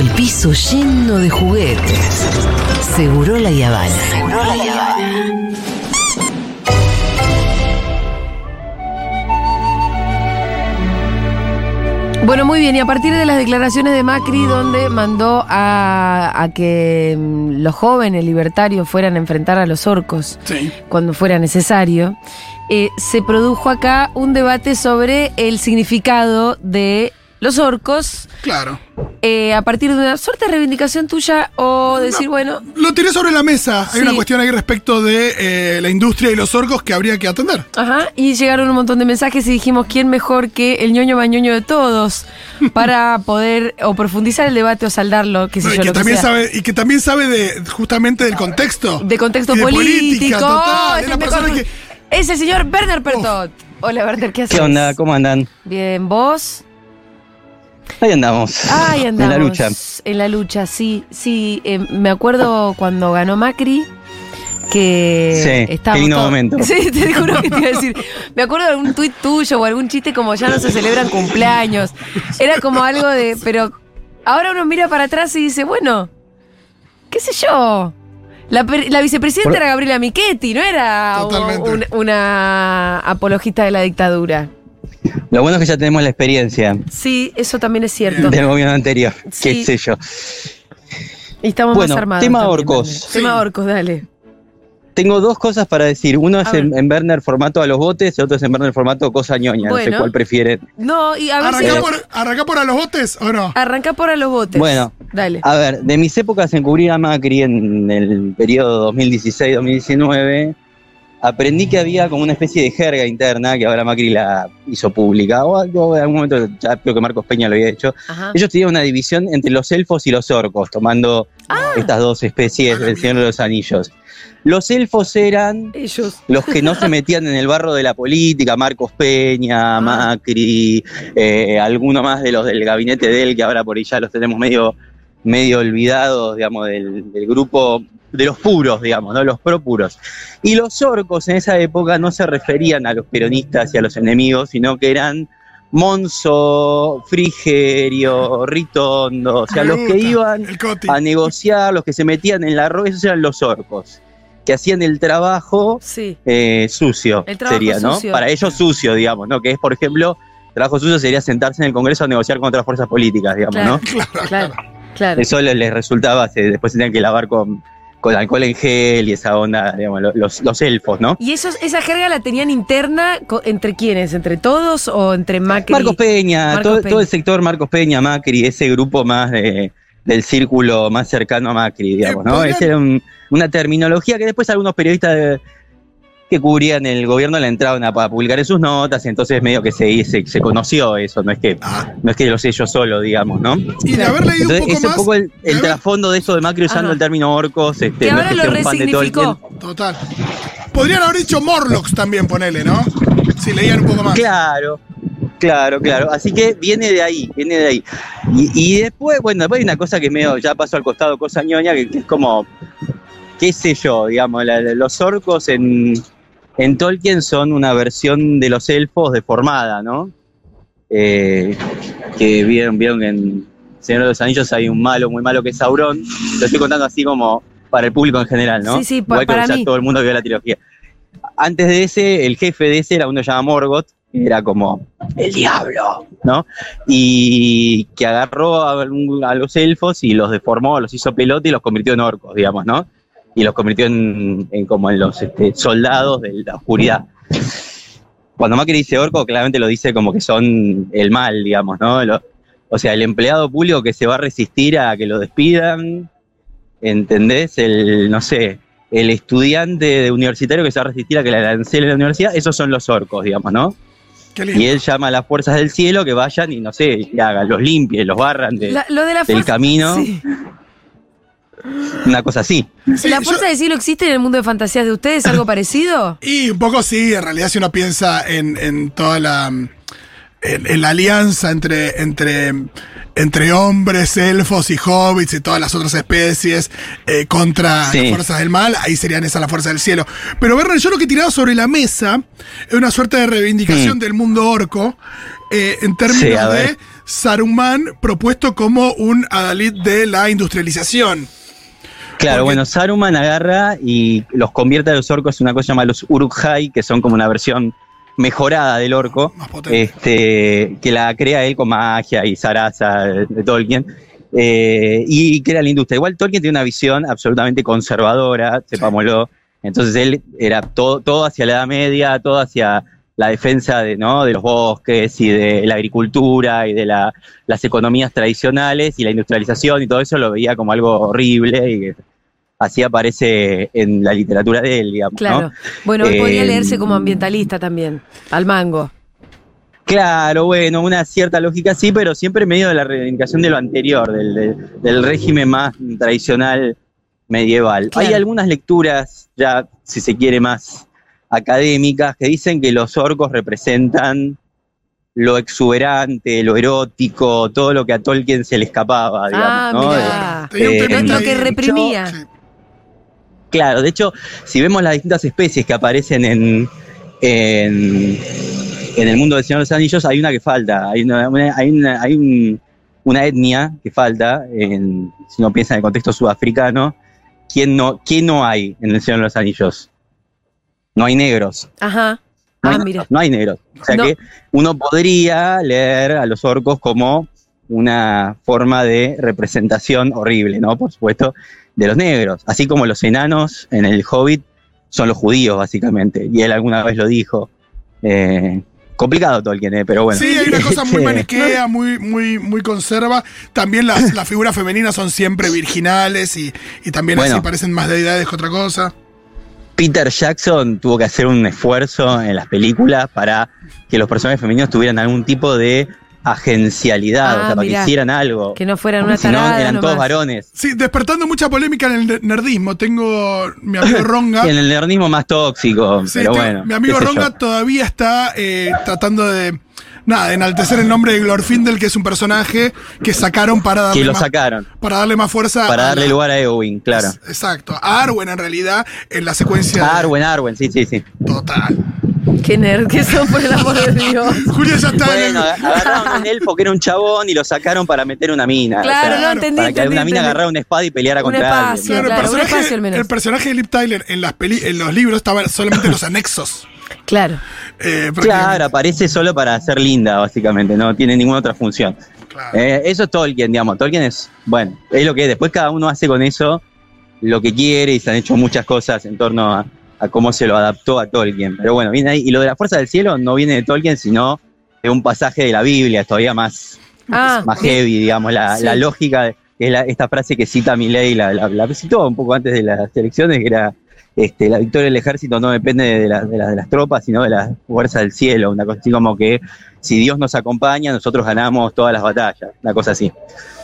el piso lleno de juguetes. Seguro la Yavana. Seguro la Yavana. Bueno, muy bien, y a partir de las declaraciones de Macri, donde mandó a, a que mm, los jóvenes libertarios fueran a enfrentar a los orcos Sí. cuando fuera necesario, eh, se produjo acá un debate sobre el significado de los orcos Claro. eh, a partir de una suerte de reivindicación tuya o decir, bueno, Lo tiré sobre la mesa. Hay Sí. una cuestión ahí respecto de eh, la industria y los orcos que habría que atender. Ajá, y llegaron un montón de mensajes y dijimos quién mejor que el ñoño mañoño de todos para poder o profundizar el debate o saldarlo, qué sé No, y, yo, que lo que también sea. sabe, y que también sabe de justamente del contexto. De contexto Y de político. política, total. es Es el la mejor- persona que- Es el señor Werner Pertot. Hola, Werner, ¿qué haces? ¿Qué onda? ¿Cómo andan? Bien, ¿vos? Ahí andamos. Ay, andamos. En la lucha. En la lucha, sí, sí. eh, me acuerdo cuando ganó Macri que Sí, estábamos qué todos- momento. Sí, te juro que te iba a decir. Me acuerdo de algún tuit tuyo o algún chiste como ya no se celebran cumpleaños. Era como algo de, pero ahora uno mira para atrás y dice, bueno, qué sé yo. La, vicepresidenta Por- era Gabriela Michetti, no era un- una apologista de la dictadura. Lo bueno es que ya tenemos la experiencia Sí, eso también es cierto. del gobierno anterior. Sí. Qué sé yo. Y estamos Bueno, más armados. tema también, orcos. Tema orcos, dale. Tengo dos cosas para decir. Uno es en, en Werner formato a los botes, el otro es en Werner formato cosa ñoña. No Bueno. sé cuál prefieren. No, y a ver si. ¿Arrancá por, arrancá por a los botes o no? Arranca por a los botes. Bueno. Dale. A ver, de mis épocas en cubrir a Macri en el periodo 2016-2019, aprendí que había como una especie de jerga interna que ahora Macri la hizo pública. O algo, en algún momento, ya creo que Marcos Peña lo había hecho. Ajá. Ellos tenían una división entre los elfos y los orcos, tomando Ah. estas dos especies del Señor de los Anillos. Los elfos eran Ellos. los que no se metían en el barro de la política, Marcos Peña, Ah. Macri, eh, alguno más de los del gabinete de él, que ahora por ahí ya los tenemos medio, medio olvidados, digamos, del, del grupo de los puros, digamos, ¿no? Los pro puros. Y los orcos en esa época no se referían a los peronistas y a los enemigos, sino que eran Monzo, Frigerio, Ritondo, o sea, Me los que iban a negociar, los que se metían en la ropa, esos eran los orcos, que hacían el trabajo Sí. eh, sucio, El trabajo sería, ¿no? sucio. Para ellos sucio, digamos, ¿no? Que es, por ejemplo, trabajo sucio sería sentarse en el Congreso a negociar con otras fuerzas políticas, digamos, Claro. ¿no? Claro, Claro. Claro. Eso les, resultaba, se- después tenían que lavar con, con alcohol en gel y esa onda, digamos, lo- los, los elfos, ¿no? ¿Y esos, esa jerga la tenían interna entre quiénes? ¿Entre todos o entre Macri? Marcos Peña, Marcos todo, Peña. todo el sector Marcos Peña, Macri, ese grupo más de- del círculo más cercano a Macri, digamos, ¿no? podrían- Esa era un- una terminología que después algunos periodistas de- que cubrían el gobierno la entraban a, publicar en sus notas, entonces medio que se, se, se conoció eso, no es que Ah, no es que lo sé yo solo, digamos, ¿no? y de haber leído Entonces, un poco es un más. poco el, de el haber- trasfondo de eso de Macri usando Ajá. el término orcos, este, Que no ahora es que lo un de resignificó. Total. Podrían haber dicho Morlocks también, ponele, ¿no? Si leían un poco más. Claro, claro, claro. Así que viene de ahí, viene de ahí. Y, y después, bueno, después hay una cosa que medio ya pasó al costado, cosa ñoña, que, que es como, qué sé yo, digamos, la- la- los orcos en, en Tolkien son una versión de los elfos deformada, ¿no? Eh, que vieron, vieron que en Señor de los Anillos hay un malo, muy malo que es Sauron. Lo estoy contando así como para el público en general, ¿no? Sí, sí, Igual para mí. todo el mundo que vio la trilogía. Antes de ese, el jefe de ese era uno llamado Morgoth, que era como el diablo, ¿no? Y que agarró a, a los elfos y los deformó, los hizo pelota y los convirtió en orcos, digamos, ¿no? Y los convirtió en, en como en los este, soldados de la oscuridad. Cuando Macri dice orco, claramente lo dice como que son el mal, digamos, ¿no? Lo- o sea, el empleado público que se va a resistir a que lo despidan, ¿entendés? El, no sé, el estudiante de universitario que se va a resistir a que la lanceen en la universidad, esos son los orcos, digamos, ¿no? Y él llama a las fuerzas del cielo que vayan y, no sé, que hagan, los limpien, los barran de La- lo de la del camino. Sí. Una cosa así. Sí, ¿La yo- fuerza del cielo existe en el mundo de fantasías de ustedes? ¿Algo parecido? Y un poco sí, en realidad si uno piensa en, en toda la en, en la alianza entre, entre, entre hombres, elfos y hobbits y todas las otras especies eh, contra Sí. las fuerzas del mal, ahí serían esas las fuerzas del cielo. Pero Werner, yo lo que he tirado sobre la mesa es una suerte de reivindicación Mm. del mundo orco eh, en términos de. Saruman propuesto como un adalid de la industrialización. Claro, Porque- bueno, Saruman agarra y los convierte a los orcos en una cosa llamada los Uruk-hai, que son como una versión mejorada del orco, Más este, que la crea él con magia y zaraza de, Tolkien, eh, y crea la industria. Igual Tolkien tiene una visión absolutamente conservadora, sepámoslo, entonces él era todo, todo hacia la Edad Media, todo hacia la defensa de, ¿no? de los bosques y de la agricultura y de la- las economías tradicionales y la industrialización y todo eso lo veía como algo horrible y así aparece en la literatura de él, digamos. ¿no? Claro. Bueno, podría Eh, leerse como ambientalista también, al mango. Claro, bueno, una cierta lógica sí, pero siempre medio de la reivindicación de lo anterior, del, del- del régimen más tradicional medieval. Claro. Hay algunas lecturas, ya si se quiere, más académicas, que dicen que los orcos representan lo exuberante, lo erótico, todo lo que a Tolkien se le escapaba, digamos, Ah, ¿no? mirá. Tenía un Eh, temita lo que reprimía. Sí. Claro, de hecho, si vemos las distintas especies que aparecen en, en, en el mundo del Señor de los Anillos, hay una que falta, hay una, una- hay una, hay un- una etnia que falta, en- si uno piensa en el contexto sudafricano, ¿quién no, ¿quién no hay en el Señor de los Anillos? No hay negros. Ajá. No, Ah, hay, mira. no hay negros. O sea No. que uno podría leer a los orcos como una forma de representación horrible, ¿no? Por supuesto, de los negros. Así como los enanos en el Hobbit son los judíos, básicamente. Y él alguna vez lo dijo. Eh, complicado Tolkien, ¿eh? Pero bueno. Sí, hay una cosa muy Este, maniquea, muy, muy, muy conserva. También las, las figuras femeninas son siempre virginales y, y también así parecen más deidades que otra cosa. Peter Jackson tuvo que hacer un esfuerzo en las películas para que los personajes femeninos tuvieran algún tipo de agencialidad, Ah, o sea, para mirá. que hicieran algo. Que no fueran una Si no, tarada eran todos varones. Sí, despertando mucha polémica en el nerdismo. Tengo mi amigo Ronga. Y en el nerdismo más tóxico, Sí, pero tengo- bueno. mi amigo. Ronga todavía está eh, tratando de. Nada, de enaltecer el nombre de Glorfindel, que es un personaje que sacaron para darle, Que lo más, sacaron, para darle más fuerza. para a darle lugar a Eowyn, claro. Exacto. A Arwen, en realidad, en la secuencia. de- Arwen, Arwen, sí, sí, sí. Total. Qué nerd que son, por el amor de Dios. Julio ya está en el- Bueno, agarraron un elfo que era un chabón y lo sacaron para meter una mina. Claro, o sea, no entendí. Para que entendí, una mina entendí. agarrara una espada y peleara Un contra espacio, alguien. Claro, Claro, el, un personaje, espacio al menos. el personaje de Liv Tyler en, las peli en los libros estaba solamente en los anexos. Claro. Eh, Claro, aparece solo para ser linda, básicamente, no tiene ninguna otra función. Claro. Eh, eso es Tolkien, digamos. Tolkien es, bueno, es lo que es. Después cada uno hace con eso lo que quiere y se han hecho muchas cosas en torno a, a cómo se lo adaptó a Tolkien. Pero bueno, viene ahí. Y lo de la fuerza del cielo no viene de Tolkien, sino de un pasaje de la Biblia, todavía más, Ah, más heavy, digamos. La, Sí. la lógica de- es la- esta frase que cita Milei, la, la, la citó un poco antes de las elecciones, que era. Este, la victoria del ejército no depende de, la- de la- de las tropas, sino de la fuerza del cielo. Una cosa así como que si Dios nos acompaña, nosotros ganamos todas las batallas. Una cosa así.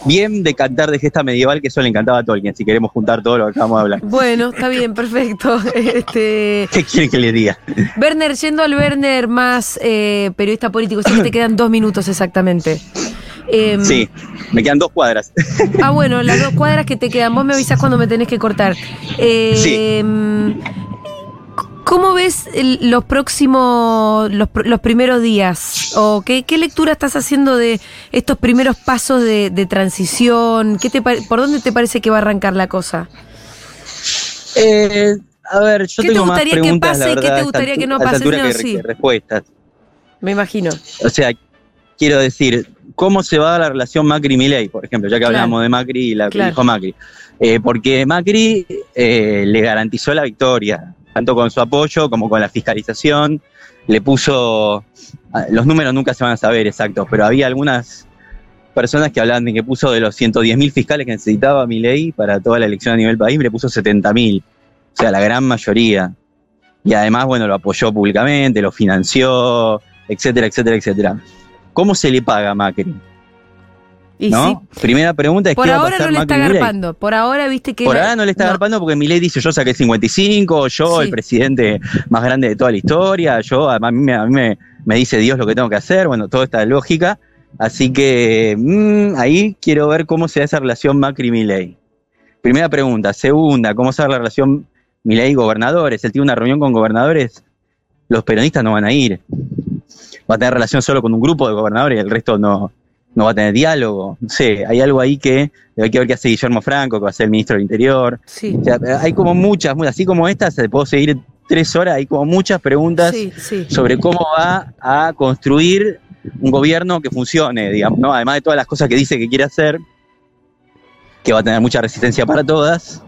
Bien de cantar de gesta medieval, que eso le encantaba a Tolkien, si queremos juntar todo lo que acabamos de hablar. Bueno, está bien, perfecto. Este, ¿Qué quieren que les diga? Werner, yendo al Werner más eh, periodista político, si te quedan dos minutos exactamente. Em, Sí, me quedan dos cuadras. Ah, bueno, las dos cuadras que te quedan. Vos me avisás cuando me tenés que cortar. Eh, ¿Cómo ves el- los próximos, los, pr- los primeros días? ¿O qué, qué lectura estás haciendo de estos primeros pasos de, de transición? ¿Qué te, pare- ¿Por dónde te parece que va a arrancar la cosa? Eh, a ver, yo ¿Qué te más gustaría que pase y qué verdad, te gustaría que no pase? No, que, sí. respuestas. Me imagino. O sea, quiero decir, ¿cómo se va a dar la relación Macri-Milei, por ejemplo? Ya que Claro. hablamos de Macri y la que dijo Macri. Eh, porque Macri eh, le garantizó la victoria, tanto con su apoyo como con la fiscalización. Le puso, ah, los números nunca se van a saber exactos, pero había algunas personas que hablaban de que puso de los 110.000 fiscales que necesitaba Milei para toda la elección a nivel país, le puso 70.000. O sea, la gran mayoría. Y además, bueno, lo apoyó públicamente, lo financió, etcétera, etcétera, etcétera. ¿Cómo se le paga a Macri? Y ¿No? Primera pregunta es por qué va a ahora pasar no le está Macri agarpando. Por ahora viste que. Por ahora no le está no. agarpando porque Milei dice yo saqué 55, yo Sí. el presidente más grande de toda la historia, yo a mí, me, a mí me, me dice Dios lo que tengo que hacer, bueno, toda esta lógica. Así que mm, ahí quiero ver cómo se da esa relación Macri-Milei. Primera pregunta. Segunda, ¿cómo se da la relación Milei-gobernadores? Él tiene una reunión con gobernadores, los peronistas no van a ir. Va a tener relación solo con un grupo de gobernadores y el resto no, no va a tener diálogo. No sé, hay algo ahí que hay que ver qué hace Guillermo Franco, que va a ser el ministro del Interior. Sí. O sea, hay como muchas, así como estas, se puedo seguir tres horas, hay como muchas preguntas Sí, sí. sobre cómo va a construir un gobierno que funcione, digamos, ¿no? Además de todas las cosas que dice que quiere hacer, que va a tener mucha resistencia para todas,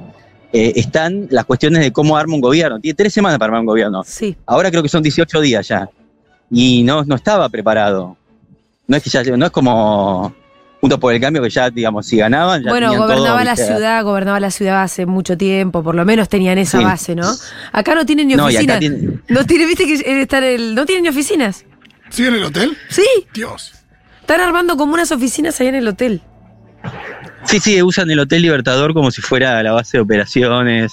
eh, están las cuestiones de cómo arma un gobierno. Tiene tres semanas para armar un gobierno. Sí. Ahora creo que son 18 días ya. Y no, no estaba preparado. No es que ya, no es como Juntos por el Cambio que ya, digamos, si ganaban, ya Bueno, todo, gobernaba la ¿viste? ciudad, gobernaba la ciudad hace mucho tiempo, por lo menos tenían esa Sí. base, ¿no? Acá no tienen ni No, oficinas. acá tiene- No tiene, viste que en el- no tienen ni oficinas. ¿Sigue en el hotel? Sí, Dios. están armando como unas oficinas ahí en el hotel. Sí, sí, usan el Hotel Libertador como si fuera la base de operaciones.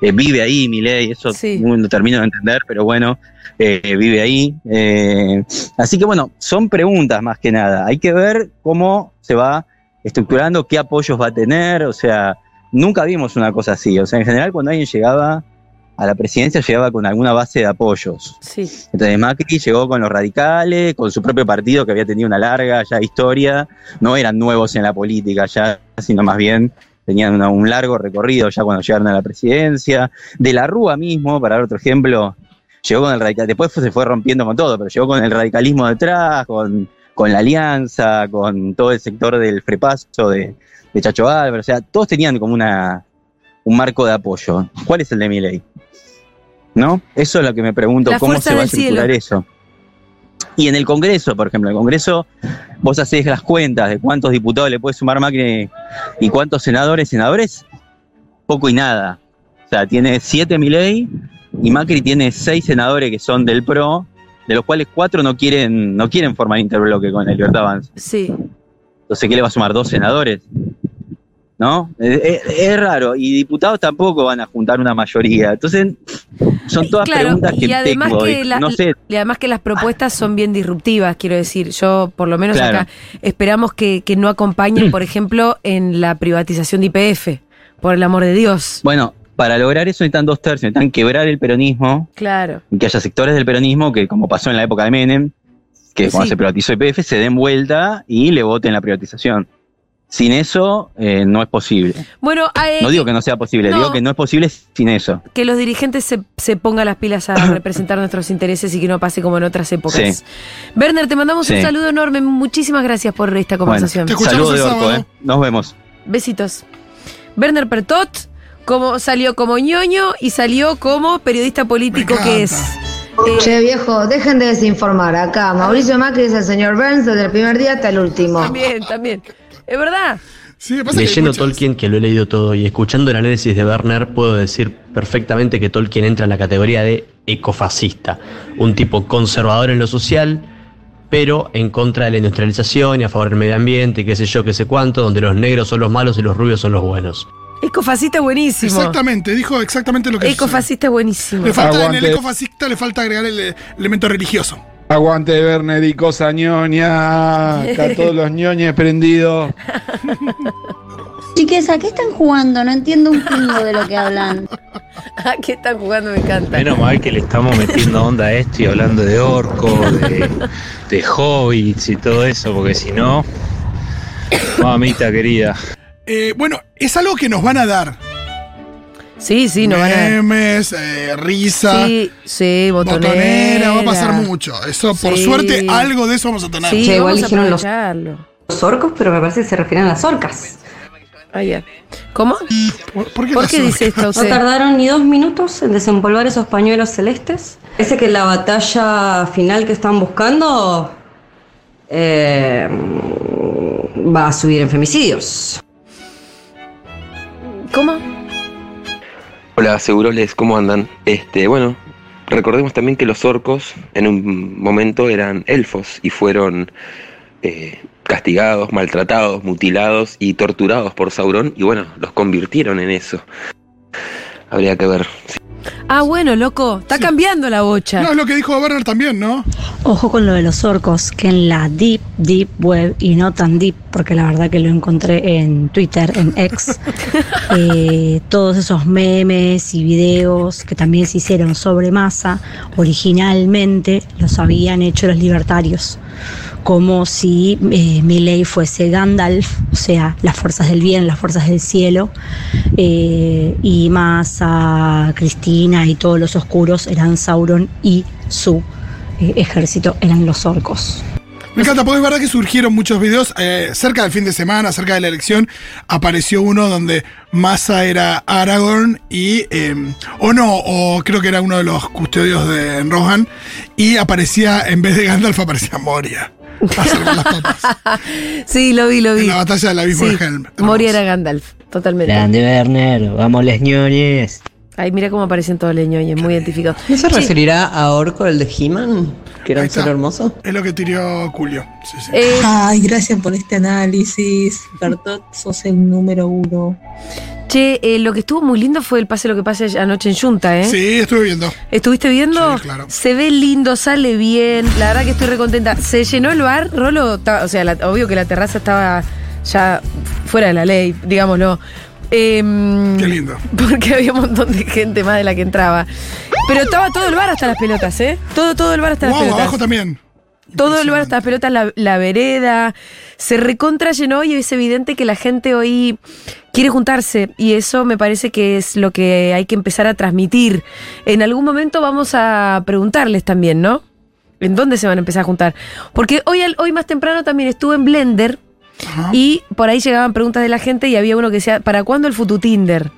Eh, vive ahí, Milei, eso Sí. no lo termino de entender, pero bueno, eh, vive ahí. Eh, así que bueno, son preguntas más que nada. Hay que ver cómo se va estructurando, qué apoyos va a tener. O sea, nunca vimos una cosa así. O sea, en general, cuando alguien llegaba a la presidencia, llegaba con alguna base de apoyos. Sí. Entonces Macri llegó con los radicales, con su propio partido que había tenido una larga ya historia, no eran nuevos en la política ya, sino más bien tenían una- un largo recorrido ya cuando llegaron a la presidencia. De la Rúa mismo, para dar otro ejemplo, llegó con el radical, después se fue rompiendo con todo, pero llegó con el radicalismo detrás, con, con la alianza, con todo el sector del frepaso de, de Chacho Álvarez, o sea, todos tenían como una un marco de apoyo. ¿Cuál es el de mi ley? ¿No? Eso es lo que me pregunto, La ¿cómo se va a del cielo. estructurar eso? Y en el Congreso, por ejemplo, en el Congreso vos hacés las cuentas de cuántos diputados le puede sumar Macri y cuántos senadores, senadores, poco y nada. O sea, tiene siete Milei y Macri tiene seis senadores que son del PRO, de los cuales cuatro no quieren, no quieren formar interbloque con el Libertad Avanza. Sí. Entonces, ¿qué le va a sumar? ¿Dos senadores? ¿No? Es, es- es raro. Y diputados tampoco van a juntar una mayoría. Entonces, son todas Claro, preguntas que y además tengo. que la- no sé, Y además que las propuestas son bien disruptivas, quiero decir. Yo, por lo menos Claro. acá, esperamos que, que no acompañen, por ejemplo, en la privatización de IPF, por el amor de Dios. bueno, para lograr eso necesitan dos tercios. Necesitan quebrar el peronismo Claro. y que haya sectores del peronismo que, como pasó en la época de Menem, que cuando se privatizó IPF, se den vuelta y le voten la privatización. Sin eso, eh, no es posible. Bueno, eh, No digo que no sea posible, no. digo que no es posible sin eso. que los dirigentes se, se pongan las pilas a representar nuestros intereses y que no pase como en otras épocas. Sí. Werner, te mandamos un saludo enorme. Muchísimas gracias por esta conversación. Te escuchamos Saludos de orco. ¿eh? Nos vemos. Besitos. Werner Pertot como, salió como ñoño y salió como periodista político que es. Eh, Che viejo, dejen de desinformar acá. Mauricio Macri es el señor Burns desde el primer día hasta el último. también, también. Es verdad. Sí, pasa Leyendo Tolkien, que lo he leído todo, y escuchando el análisis de Werner, puedo decir perfectamente que Tolkien entra en la categoría de ecofascista. Un tipo conservador en lo social, pero en contra de la industrialización y a favor del medio ambiente, qué sé yo, qué sé cuánto, donde los negros son los malos y los rubios son los buenos. Ecofascista es buenísimo. Exactamente, dijo exactamente lo que Ecofascista es buenísimo. Le falta, en el ecofascista le falta agregar el elemento religioso. Aguante Werner y cosa ñoña. Está todos los ñoñes prendidos. Chiques, ¿a qué están jugando? No entiendo un pingo de lo que hablan. ¿A qué están jugando? Me encanta. Menos mal que le estamos metiendo onda a esto y hablando de orco, de, de hobbits y todo eso, porque si no, mamita querida. Eh, bueno, es algo que nos van a dar. Sí, sí, no van a. Memes, eh, risa, Sí, sí, botonera. botonera, va a pasar mucho. Eso, por Sí. suerte, algo de eso vamos a tener. Sí, Che, igual vamos a dijeron los- orcos, pero me parece que se refieren a las orcas. Ah, ya. ¿Cómo? ¿Por, por qué, ¿Por qué dice esto? No tardaron ni dos minutos en desempolvar esos pañuelos celestes. Parece que la batalla final que están buscando eh, va a subir en femicidios. ¿Cómo? Hola, Seguroles, ¿cómo andan? Este, bueno, recordemos también que los orcos en un momento eran elfos y fueron eh, castigados, maltratados, mutilados y torturados por Sauron y bueno, los convirtieron en eso. Habría que ver. Ah, bueno, loco. Está Sí. cambiando la bocha. No, es lo que dijo Werner también, ¿no? Ojo con lo de los orcos, que en la deep, deep web, y no tan deep, porque la verdad que lo encontré en Twitter, en X, eh, todos esos memes y videos que también se hicieron sobre masa, originalmente los habían hecho los libertarios, como si eh, Milei fuese Gandalf, o sea, las fuerzas del bien, las fuerzas del cielo, eh, y más a Y todos los oscuros eran Sauron y su eh, ejército eran los orcos. Me encanta, porque es verdad que surgieron muchos videos. eh, cerca del fin de semana, cerca de la elección, apareció uno donde Massa era Aragorn y. eh, o no, o creo que era uno de los custodios de Rohan. Y aparecía, en vez de Gandalf, aparecía Moria. las. Sí, lo vi, lo vi. En la batalla del abismo Sí, de Helm. Moria era Gandalf, totalmente. Grande Werner, vamos les ñoñes. Ay, mira cómo aparecen todos los ñoñes, muy identificados. ¿No se Sí. referirá a Orco, el de He-Man? Que era un ser hermoso. Es lo que tiró Julio. Sí, sí. Eh, Ay, gracias por este análisis. Bertot, sos el número uno. che, eh, lo que estuvo muy lindo fue el pase lo que pase anoche en Junta, ¿eh? Sí, estuve viendo. ¿Estuviste viendo? Sí, claro. Se ve lindo, sale bien. La verdad que estoy recontenta. Se llenó el bar, Rolo, o sea, la- obvio que la terraza estaba ya fuera de la ley, digámoslo. Em, Qué lindo. Porque había un montón de gente más de la que entraba. Pero estaba todo el bar hasta las pelotas, ¿eh? Todo, todo el bar hasta las pelotas. abajo también. Todo el bar hasta las pelotas, la, la vereda, se recontra llenó y es evidente que la gente hoy quiere juntarse y eso me parece que es lo que hay que empezar a transmitir. En algún momento vamos a preguntarles también, ¿no? ¿En dónde se van a empezar a juntar? Porque hoy, hoy más temprano también estuve en Blender y por ahí llegaban preguntas de la gente y había uno que decía, ¿para cuándo el Fututinder?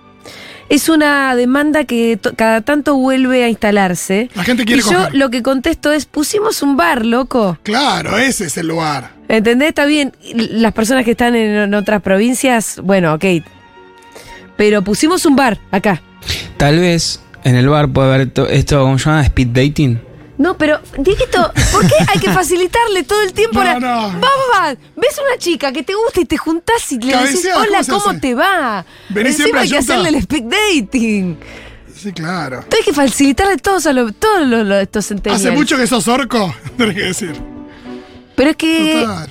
Es una demanda que cada tanto vuelve a instalarse. La gente quiere y yo coger. lo que contesto es, pusimos un bar, loco. Claro, ese es el lugar. ¿Entendés? Está bien. Las personas que están en, en otras provincias, bueno, ok. Pero pusimos un bar acá. Tal vez en el bar puede haber to- esto, ¿cómo se llama? Speed dating. No, pero, Dieguito, ¿por qué hay que facilitarle todo el tiempo? No, la- no. Va, va. Ves una chica que te gusta y te juntás y le decís, hola, ¿cómo te va? Vení Encima hay que Junta. hacerle el speed dating. Sí, claro. Hay que facilitarle todos a todos los, los- estos centennials. Hace mucho que sos orco, tenés que decir. Pero es que. Total.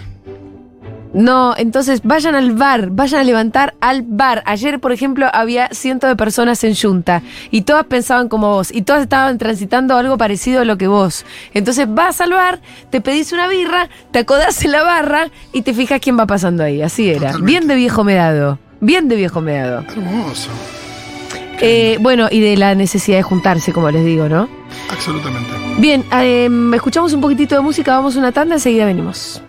No, entonces vayan al bar, vayan a levantar al bar. Ayer, por ejemplo, había cientos de personas en Junta y todas pensaban como vos y todas estaban transitando algo parecido a lo que vos. Entonces vas al bar, te pedís una birra, te acodás en la barra y te fijas quién va pasando ahí. Así era. Totalmente. Bien de viejo medado. Bien de viejo medado. Hermoso. Eh, bueno, y de la necesidad de juntarse, como les digo, ¿no? Absolutamente. Bien, eh, escuchamos un poquitito de música, vamos a una tanda, enseguida venimos.